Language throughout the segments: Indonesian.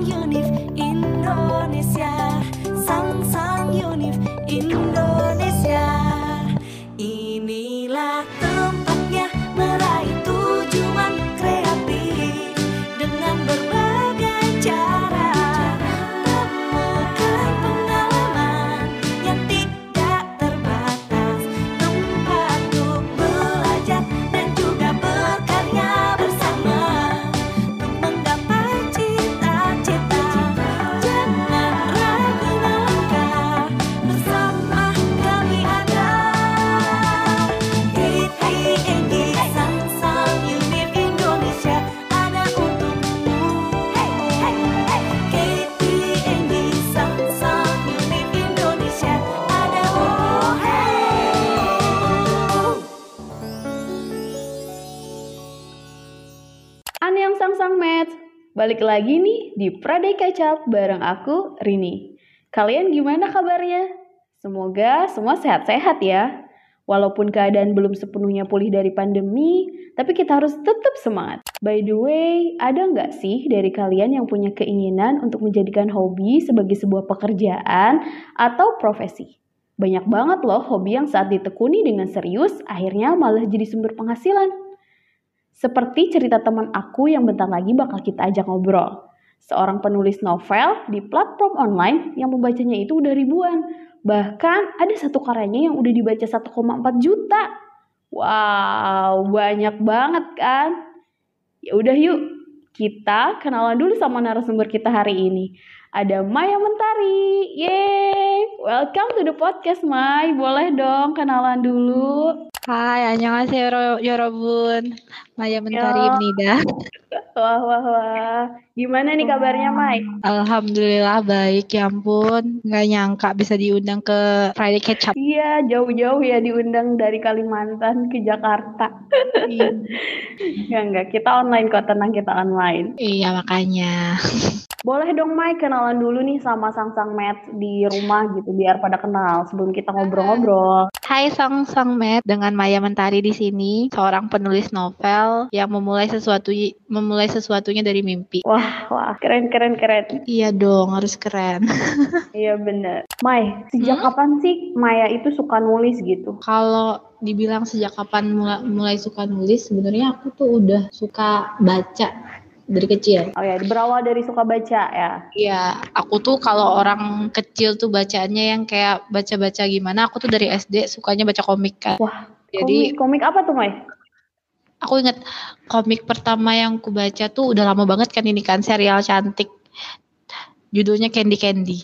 Unif Indonesia Balik lagi nih di Praday Kecap bareng aku, Rini. Kalian gimana kabarnya? Semoga semua sehat-sehat ya. Walaupun keadaan belum sepenuhnya pulih dari pandemi, tapi kita harus tetap semangat. By the way, ada nggak sih dari kalian yang punya keinginan untuk menjadikan hobi sebagai sebuah pekerjaan atau profesi? Banyak banget loh hobi yang saat ditekuni dengan serius, akhirnya malah jadi sumber penghasilan. Seperti cerita teman aku yang bentar lagi bakal kita ajak ngobrol. Seorang penulis novel di platform online yang pembacanya itu udah ribuan. Bahkan ada satu karyanya yang udah dibaca 1,4 juta. Wow, banyak banget kan? Ya udah yuk, kita kenalan dulu sama narasumber kita hari ini. Ada Maya Mentari. Yeay, welcome to the podcast Mai. Boleh dong kenalan dulu. Hai, 안녕하세요 여러분. Maya Mentari Yo. 입니다. Wah, wah, wah. Gimana nih kabarnya, Mai? Alhamdulillah baik, ya ampun. Nggak nyangka bisa diundang ke Friday Catch Up. Iya, jauh-jauh ya diundang dari Kalimantan ke Jakarta. Enggak, enggak. Kita online kok, tenang kita online. iya, makanya. Boleh dong, Mai, kenalan dulu nih sama Sang-Sang Met di rumah gitu, biar pada kenal sebelum kita ngobrol-ngobrol. Hai Sang Sang Matt, dengan Maya Mentari di sini, seorang penulis novel yang memulai sesuatu memulai sesuatunya dari mimpi. Wah, wah, keren, keren, keren. Iya dong, harus keren. Iya bener. Mai, sejak Hmm? kapan sih Maya itu suka nulis gitu? Kalau dibilang sejak kapan mulai, mulai suka nulis, sebenarnya aku tuh udah suka baca dari kecil. Oh ya, berawal dari suka baca ya. Iya, aku tuh kalau orang kecil tuh bacaannya yang kayak baca-baca gimana, aku tuh dari SD sukanya baca komik kan. Wah, Jadi komik, komik apa tuh, Mai? aku inget komik pertama yang aku baca tuh udah lama banget kan ini kan serial cantik. Judulnya Candy Candy.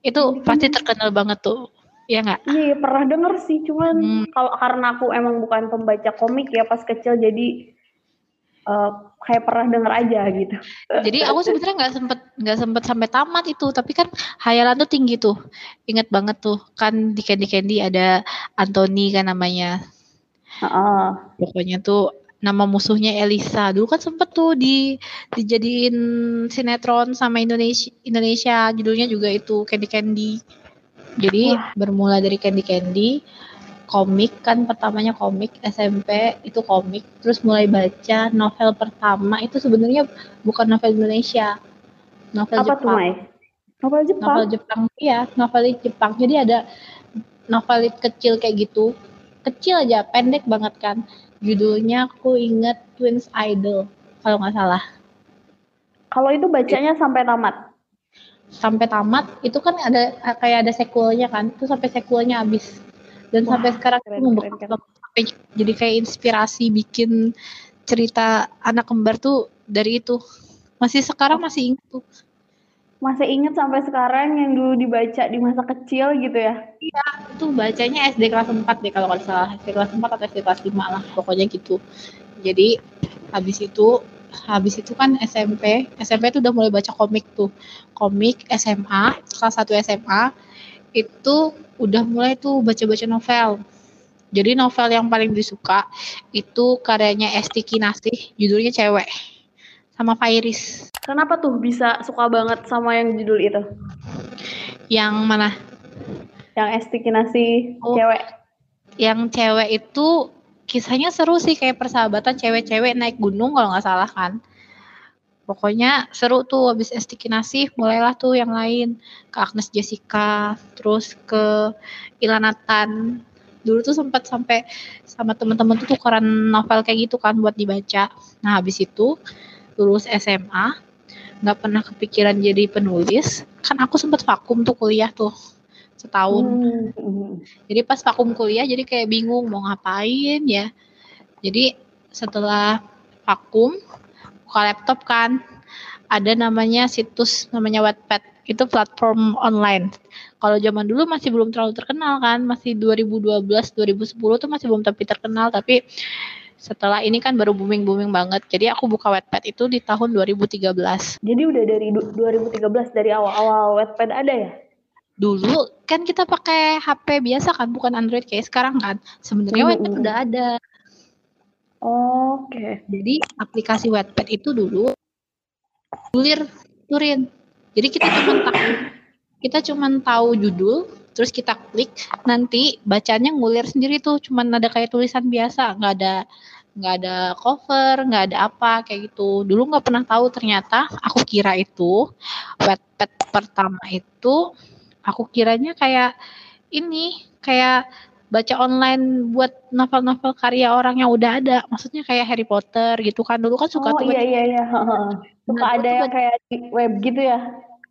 Itu Candy pasti terkenal banget tuh. Iya nggak? Iya, iya, pernah denger sih, cuman Hmm. kalau karena aku emang bukan pembaca komik ya pas kecil jadi eh, kayak pernah denger aja gitu. Jadi aku sebenarnya nggak sempet nggak sempet sampai tamat itu, tapi kan hayalan tuh tinggi tuh. Ingat banget tuh kan di Candy Candy ada Anthony kan namanya. Heeh. Pokoknya tuh nama musuhnya Elisa. Dulu kan sempet tuh di dijadiin sinetron sama Indonesia Indonesia. Judulnya juga itu Candy Candy. Jadi Wah. bermula dari Candy Candy, komik kan pertamanya komik SMP itu komik, terus mulai baca novel pertama itu sebenarnya bukan novel Indonesia, novel Apa tuh, Jepang. Mai? Novel Jepang? Novel Jepang, iya, novel Jepang. Jadi ada novel kecil kayak gitu, kecil aja, pendek banget kan. Judulnya aku inget Twins Idol, kalau nggak salah. Kalau itu bacanya sampai tamat. Sampai tamat, itu kan ada kayak ada sequelnya kan, itu sampai sequelnya habis. Dan Wah, sampai sekarang keren, itu keren. Sampai jadi kayak inspirasi bikin cerita anak kembar tuh dari itu. Masih sekarang masih ingat tuh. Masih inget sampai sekarang yang dulu dibaca di masa kecil gitu ya. itu bacanya SD kelas 4 deh kalau nggak salah SD kelas 4 atau SD kelas 5 lah pokoknya gitu jadi habis itu habis itu kan SMP SMP tuh udah mulai baca komik tuh komik SMA kelas 1 SMA itu udah mulai tuh baca-baca novel jadi novel yang paling disuka itu karyanya Esti Kinasih judulnya Cewek sama Fairis Kenapa tuh bisa suka banget sama yang judul itu? yang mana Yang estikinasi Oh. cewek. yang cewek itu kisahnya seru sih kayak persahabatan cewek-cewek naik gunung kalau nggak salah kan Pokoknya seru tuh habis Estiki Nasif mulailah tuh yang lain ke Agnes Jessica, terus ke Ilanatan. Dulu tuh sempat sampai sama teman-teman tuh tukeran novel kayak gitu kan buat dibaca. Nah habis itu lulus SMA nggak pernah kepikiran jadi penulis. Kan aku sempat vakum tuh kuliah tuh setahun. Hmm, hmm. Jadi pas vakum kuliah jadi kayak bingung mau ngapain ya. Jadi setelah vakum buka laptop kan ada namanya situs namanya Wattpad itu platform online. Kalau zaman dulu masih belum terlalu terkenal kan, masih 2012 2010 tuh masih belum tapi terkenal tapi setelah ini kan baru booming booming banget. Jadi aku buka Wattpad itu di tahun 2013. Jadi udah dari du- 2013 dari awal-awal Wattpad ada ya? Dulu kan kita pakai HP biasa kan, bukan Android kayak sekarang kan. Sebenarnya Hmm, Wattpad udah ada. Oke. Jadi aplikasi Wattpad itu dulu gulir turin. Jadi kita cuma tahu kita cuma tahu judul, terus kita klik, nanti bacanya ngulir sendiri tuh, cuman ada kayak tulisan biasa, nggak ada nggak ada cover, nggak ada apa kayak gitu. Dulu nggak pernah tahu ternyata aku kira itu Wattpad pertama itu aku kiranya kayak ini kayak baca online buat novel-novel karya orang yang udah ada. Maksudnya kayak Harry Potter gitu kan. Dulu kan suka Oh tuh iya baca- iya iya. Suka Nah, ada yang kayak di web gitu ya?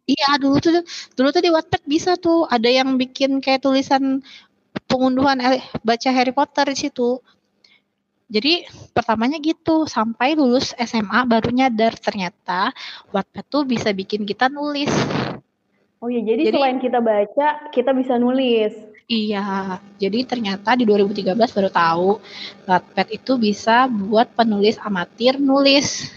Iya, dulu tuh dulu tuh di Wattpad bisa tuh ada yang bikin kayak tulisan pengunduhan eh, baca Harry Potter di situ. Jadi pertamanya gitu sampai lulus SMA baru nyadar ternyata Wattpad tuh bisa bikin kita nulis. Oh iya, jadi, Jadi- selain kita baca, kita bisa nulis. Iya, jadi ternyata di 2013 baru tahu Wattpad itu bisa buat penulis amatir nulis.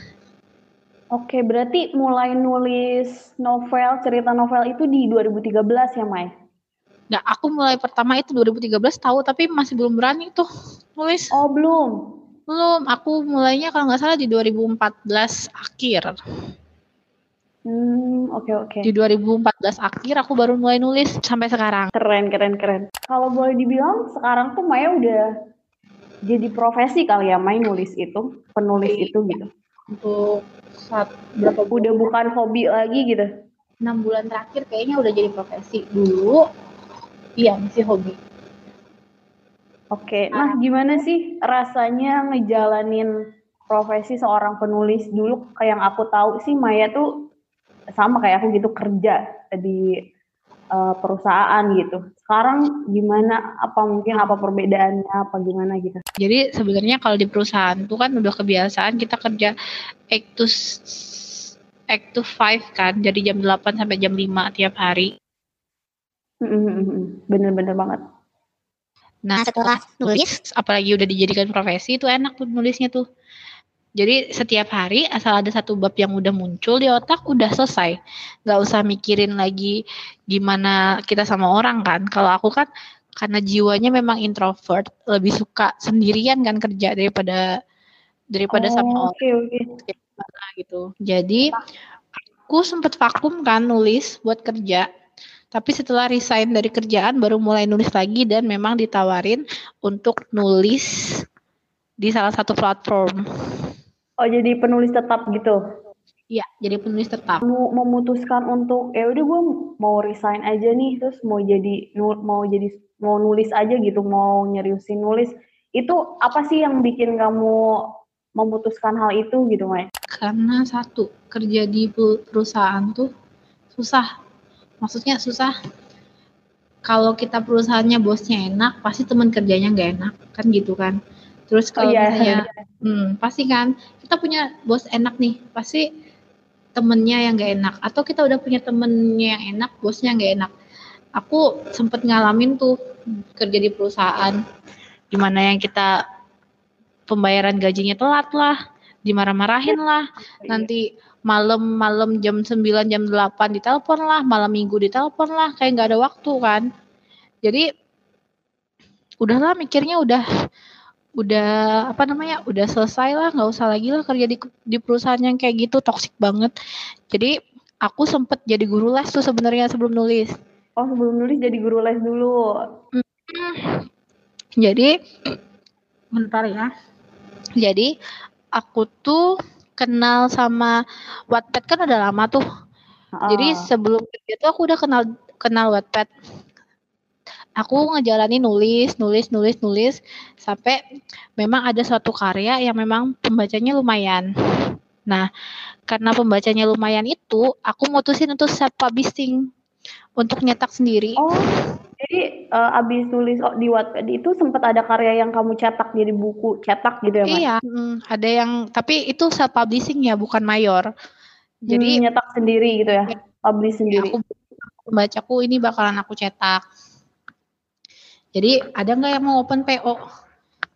Oke, berarti mulai nulis novel, cerita novel itu di 2013 ya, Mai? Nah, aku mulai pertama itu 2013 tahu tapi masih belum berani tuh nulis. Oh, belum. Belum, aku mulainya kalau nggak salah di 2014 akhir. Hmm, oke oke. Di 2014 akhir aku baru mulai nulis sampai sekarang. Keren, keren, keren. Kalau boleh dibilang, sekarang tuh Maya udah jadi profesi kali ya, Mai nulis itu, penulis itu gitu. Untuk saat berapa Udah bukan hobi lagi gitu. 6 bulan terakhir kayaknya udah jadi profesi. Dulu iya masih hobi. Oke, nah gimana sih rasanya ngejalanin profesi seorang penulis dulu? Kayak yang aku tahu sih Maya tuh sama kayak aku gitu kerja di eh, perusahaan gitu. Sekarang gimana? Apa mungkin apa perbedaannya? Apa gimana gitu? Jadi sebenarnya kalau di perusahaan tuh kan udah kebiasaan kita kerja 8 to 8 to 5 kan. Jadi jam 8 sampai jam 5 tiap hari. Bener-bener banget. Nah, setelah nulis, apalagi udah dijadikan profesi, itu enak tuh nulisnya tuh. Jadi setiap hari asal ada satu bab yang udah muncul di otak, udah selesai. Nggak usah mikirin lagi gimana kita sama orang kan. Kalau aku kan karena jiwanya memang introvert, lebih suka sendirian kan kerja daripada daripada sama orang Oke oke. gimana gitu. Jadi aku sempet vakum kan nulis buat kerja. Tapi setelah resign dari kerjaan baru mulai nulis lagi dan memang ditawarin untuk nulis di salah satu platform. Oh jadi penulis tetap gitu. Iya, jadi penulis tetap. Mau memutuskan untuk ya udah gue mau resign aja nih, terus mau jadi mau jadi mau nulis aja gitu, mau nyeriusin nulis. Itu apa sih yang bikin kamu memutuskan hal itu gitu, Mai? Karena satu, kerja di pe- perusahaan tuh susah. Maksudnya susah. Kalau kita perusahaannya bosnya enak, pasti teman kerjanya nggak enak, kan gitu kan. Terus kalau iya. misalnya, hmm, pasti kan kita punya bos enak nih, pasti temennya yang nggak enak. Atau kita udah punya temennya yang enak, bosnya nggak enak. Aku sempet ngalamin tuh kerja di perusahaan, di mana yang kita pembayaran gajinya telat lah, dimarah-marahin lah, nanti malam-malam jam 9 jam 8 ditelepon lah, malam minggu ditelepon lah, kayak nggak ada waktu kan. Jadi udahlah mikirnya udah udah apa namanya udah selesai lah nggak usah lagi lah kerja di di perusahaan yang kayak gitu toksik banget jadi aku sempet jadi guru les tuh sebenarnya sebelum nulis Oh sebelum nulis jadi guru les dulu. jadi bentar ya jadi aku tuh kenal sama Wattpad kan udah lama tuh. Jadi Ah. sebelum kerja tuh aku udah kenal kenal Wattpad. Aku ngejalanin nulis, nulis, nulis, nulis sampai memang ada suatu karya yang memang pembacanya lumayan. Nah, karena pembacanya lumayan itu, aku mutusin untuk self publishing untuk nyetak sendiri. Oh, jadi eh, abis nulis o- di Wattpad itu sempat ada karya yang kamu cetak jadi buku cetak gitu ya, Mas? Iya, mm, ada yang tapi itu self publishing ya, bukan mayor. Jadi Jadi nyetak sendiri gitu ya, publish sendiri. aku pembacaku ini bakalan aku cetak. Jadi ada nggak yang mau open PO?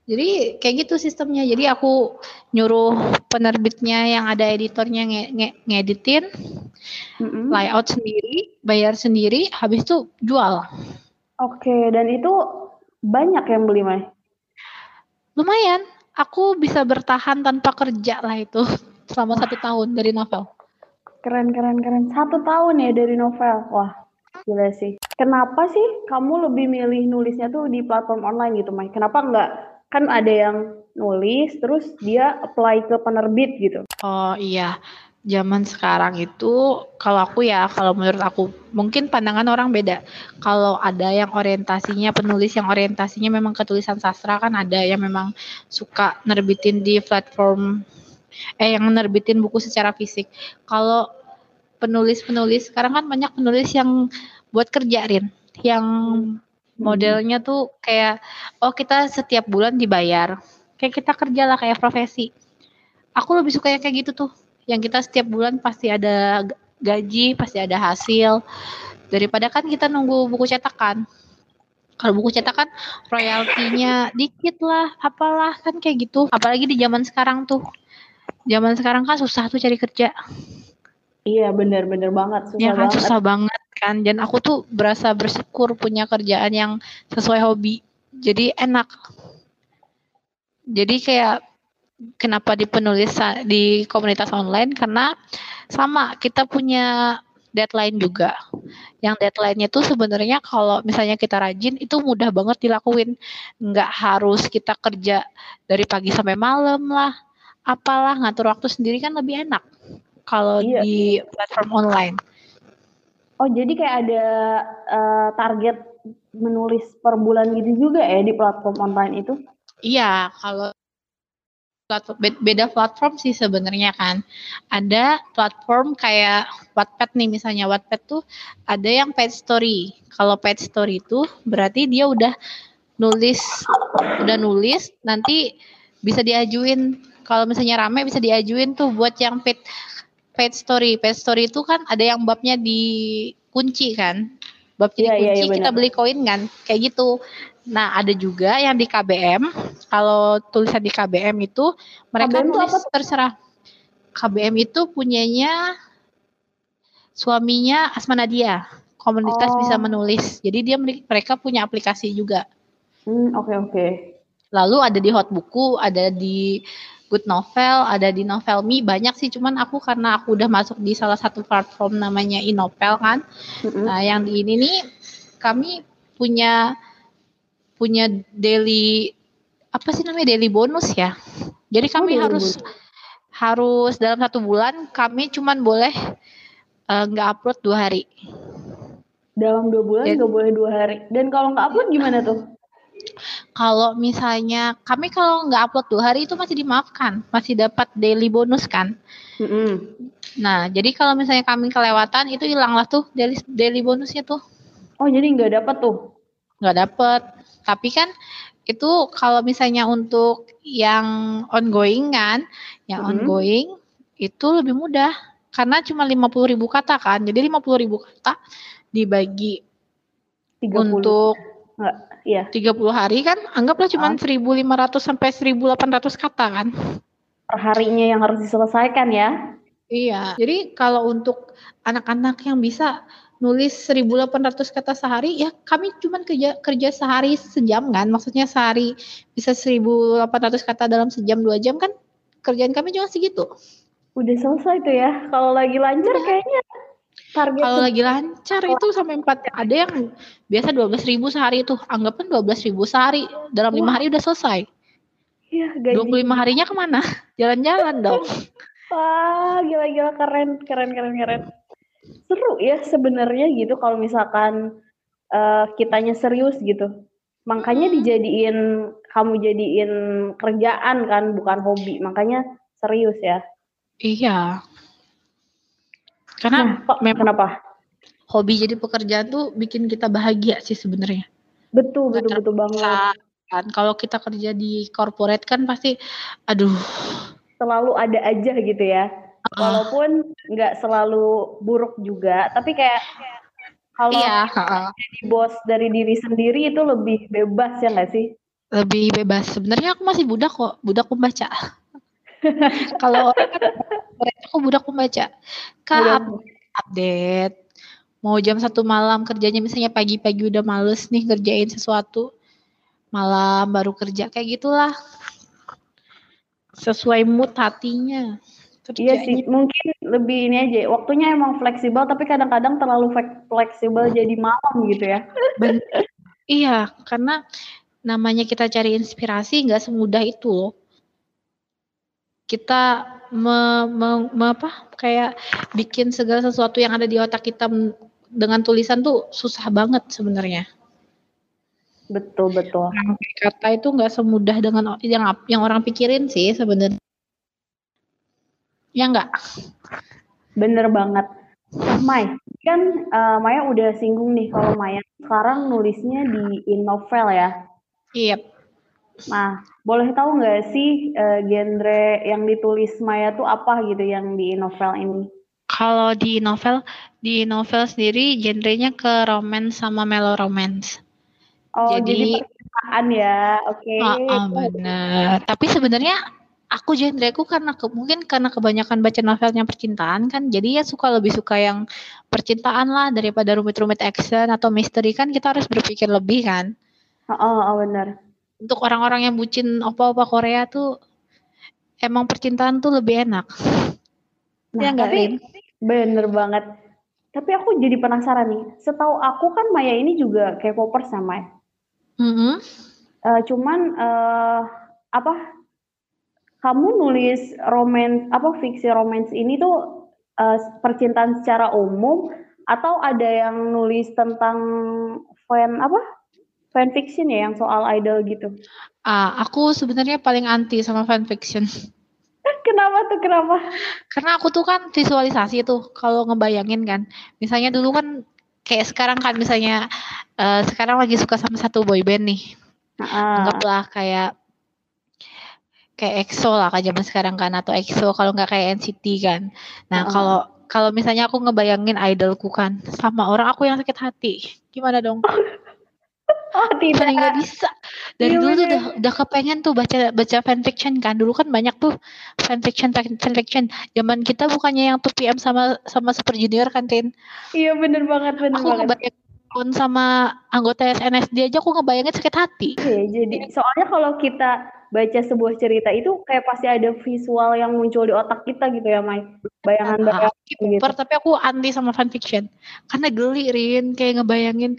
Jadi kayak gitu sistemnya. Jadi aku nyuruh penerbitnya yang ada editornya nge nge ngeditin, Mm-mm. layout sendiri, bayar sendiri, habis itu jual. Oke, dan itu banyak yang beli, Mai? Lumayan. Aku bisa bertahan tanpa kerja lah itu selama satu tahun dari novel. Keren, keren, keren. Satu tahun ya dari novel. Wah, gila sih. Kenapa sih kamu lebih milih nulisnya tuh di platform online gitu, Mai? Kenapa enggak? Kan ada yang nulis, terus dia apply ke penerbit gitu. Oh iya, zaman sekarang itu kalau aku ya, kalau menurut aku mungkin pandangan orang beda. Kalau ada yang orientasinya penulis yang orientasinya memang ketulisan sastra kan ada yang memang suka nerbitin di platform eh yang nerbitin buku secara fisik. Kalau penulis-penulis sekarang kan banyak penulis yang buat kerja Rin, yang modelnya tuh kayak oh kita setiap bulan dibayar. Kayak kita kerja lah kayak profesi. Aku lebih suka yang kayak gitu tuh. Yang kita setiap bulan pasti ada gaji pasti ada hasil. Daripada kan kita nunggu buku cetakan. Kalau buku cetakan royaltinya dikit lah apalah kan kayak gitu. Apalagi di zaman sekarang tuh. Zaman sekarang kan susah tuh cari kerja. Iya, bener-bener banget. Susah ya kan banget. susah banget kan. Dan aku tuh berasa bersyukur punya kerjaan yang sesuai hobi. Jadi enak. Jadi kayak kenapa di penulis di komunitas online? Karena sama kita punya deadline juga. Yang deadline-nya tuh sebenarnya kalau misalnya kita rajin itu mudah banget dilakuin. Nggak harus kita kerja dari pagi sampai malam lah. Apalah ngatur waktu sendiri kan lebih enak kalau Iya. di platform online Oh, jadi kayak ada eh, target menulis per bulan gitu juga ya di platform online itu? Iya, kalau platform, be- beda platform sih sebenarnya kan. Ada platform kayak Wattpad nih misalnya Wattpad tuh ada yang page story. Kalau page story itu berarti dia udah nulis udah nulis nanti bisa diajuin kalau misalnya rame bisa diajuin tuh buat yang page page story. Page story itu kan ada yang babnya dikunci kan. Bab Iya, jadi iya, kunci iya, kita benar. beli koin kan kayak gitu. Nah, ada juga yang di KBM. Kalau tulisan di KBM itu mereka KBM itu nulis apa tuh? terserah. KBM itu punyanya suaminya Asma Nadia. Komunitas Oh. bisa menulis. Jadi dia mereka punya aplikasi juga. Hmm, oke oke. Lalu ada di Hotbuku, ada di Good Novel, ada di Novelme, banyak sih. Cuman aku karena aku udah masuk di salah satu platform namanya Inopel kan. Mm-mm. Nah, yang di ini nih kami punya punya daily apa sih namanya daily bonus ya. Jadi kami daily harus harus dalam satu bulan kami cuman boleh eh, nggak upload dua hari. Dalam dua bulan nggak boleh dua hari. Dan kalau nggak upload gimana tuh? Kalau misalnya kami kalau nggak upload dua hari itu masih dimaafkan, masih dapat daily bonus kan. Mm-mm. Nah, jadi kalau misalnya kami kelewatan itu hilanglah tuh daily daily bonusnya tuh Oh jadi nggak dapat tuh? nggak dapet. Tapi kan itu kalau misalnya untuk yang ongoing kan, yang Mhm. ongoing itu lebih mudah karena cuma 50.000 ribu kata kan. Jadi 50.000 ribu kata dibagi 30. untuk iya. 30 hari kan anggaplah cuma Ah. 1.500 sampai 1.800 kata kan. Per harinya yang harus diselesaikan ya. Iya. Jadi kalau untuk anak-anak yang bisa nulis 1.800 kata sehari, ya kami cuman kerja kerja sehari sejam kan. Maksudnya sehari bisa 1.800 kata dalam sejam dua jam kan. Kerjaan kami cuma segitu. Udah selesai tuh ya. Kalau lagi lancar kayaknya target Kalau lagi lancar itu sampai 4 ada yang biasa 12.000 sehari itu. Anggapan 12.000 sehari dalam lima hari udah selesai. Iya, gaji. 25 harinya ke mana? Jalan-jalan dong. Wah, gila-gila keren, keren, keren, keren. Seru ya sebenarnya gitu kalau misalkan eh, kitanya serius gitu. Makanya Hmm. dijadiin kamu jadiin kerjaan kan, bukan hobi. Makanya serius ya. Iya. Karena Nah, memang kenapa? hobi jadi pekerjaan tuh bikin kita bahagia sih sebenarnya. Betul, betul, betul banget. kan. Kalau kita kerja di corporate kan pasti, aduh, Selalu ada aja gitu ya. ah, Walaupun nggak selalu buruk juga, tapi kayak kalau iya, ah, jadi bos dari diri sendiri itu lebih bebas ya nggak sih? lebih bebas. Sebenarnya aku masih budak kok, budak pembaca. Kalau orang kan aku budak pembaca. Kak, up- update. Mau jam satu malam kerjanya misalnya pagi-pagi udah males nih ngerjain sesuatu. Malam baru kerja kayak gitulah. Sesuai mood hatinya. Iya sih, mungkin lebih ini aja. Waktunya emang fleksibel, tapi kadang-kadang terlalu fleksibel jadi malam gitu ya. Ben- iya, karena namanya kita cari inspirasi nggak semudah itu loh. Kita me, me- me- apa kayak bikin segala sesuatu yang ada di otak kita dengan tulisan tuh susah banget sebenarnya. Betul, betul. Kata itu nggak semudah dengan yang yang orang pikirin sih sebenarnya. Ya nggak? Bener banget. Nah, Mai, kan eh, Maya udah singgung nih kalau Maya sekarang nulisnya di InNovel ya. Iya. Nah, boleh tahu nggak sih eh, genre yang ditulis Maya tuh apa gitu yang di InNovel ini? Kalau di novel, di novel sendiri genrenya ke romance sama melo romance. Oh, jadi, Jadi percintaan ya. Oke. Ah, ah, benar. Tapi sebenarnya aku genreku karena ke- mungkin karena kebanyakan baca novelnya percintaan kan, jadi ya suka lebih suka yang percintaan lah daripada rumit-rumit action atau misteri kan kita harus berpikir lebih kan. Oh, oh, oh, bener. Untuk orang-orang yang bucin opa-opa Korea tuh emang percintaan tuh lebih enak. Nah, Ya nggak, tapi Rin? bener banget. Tapi aku jadi penasaran nih. Setahu aku kan Maya ini juga K-popers ya, Maya. Mm-mm. Eh, cuman eh, apa? Kamu nulis romance apa fiksi romance ini tuh eh, percintaan secara umum atau ada yang nulis tentang fan apa? Fan fiction ya yang soal idol gitu. Ah, aku sebenarnya paling anti sama fanfiction. Kenapa tuh kenapa? Karena aku tuh kan visualisasi tuh kalau ngebayangin kan. Misalnya dulu kan kayak sekarang kan misalnya eh, sekarang lagi suka sama satu boyband nih. Nah, Anggaplah kayak kayak EXO lah kayak zaman sekarang kan atau EXO kalau nggak kayak NCT kan. Nah, Heeh. kalau kalau misalnya aku ngebayangin idolku kan sama orang aku yang sakit hati. Gimana dong? oh tidak. Paling nggak bisa. Dari Iya, dulu tuh udah udah kepengen tuh baca baca fanfiction kan. Dulu kan banyak tuh fanfiction fanfiction. Zaman kita bukannya yang 2PM sama sama Super Junior kan, Tin? Iya bener banget bener Aku banget. Kon sama anggota SNSD aja aku ngebayangin sakit hati. Oke, jadi soalnya kalau kita baca sebuah cerita itu kayak pasti ada visual yang muncul di otak kita gitu ya, Mai. Bayangan-bayangan Aku gitu. K-popper, tapi aku anti sama fanfiction. Karena geli, Rin. Kayak ngebayangin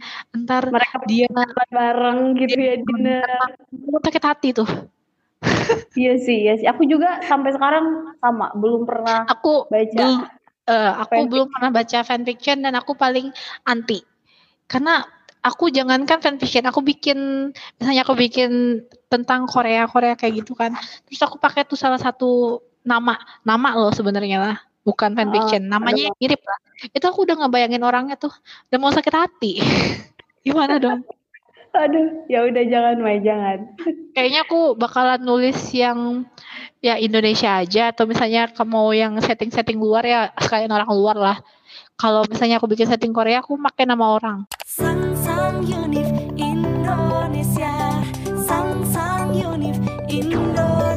ntar Mereka dia bareng gitu ya, dinner. aku sakit hati tuh. Iya sih, iya sih. Aku juga sampai sekarang sama, belum pernah Aku baca. belum eh, aku belum pernah baca fanfiction dan aku paling anti. Karena aku jangankan fanfiction, aku bikin misalnya aku bikin tentang Korea Korea kayak gitu kan. Terus aku pakai tuh salah satu nama nama loh sebenarnya lah, bukan fanfiction. Namanya mirip lah. Itu aku udah ngebayangin orangnya tuh, udah mau sakit hati. Gimana dong? Aduh, ya udah jangan, Mai, jangan. Kayaknya aku bakalan nulis yang ya Indonesia aja atau misalnya kamu yang setting-setting luar ya sekalian orang luar lah. Kalau misalnya aku bikin setting Korea, aku pakai nama orang. Sang window.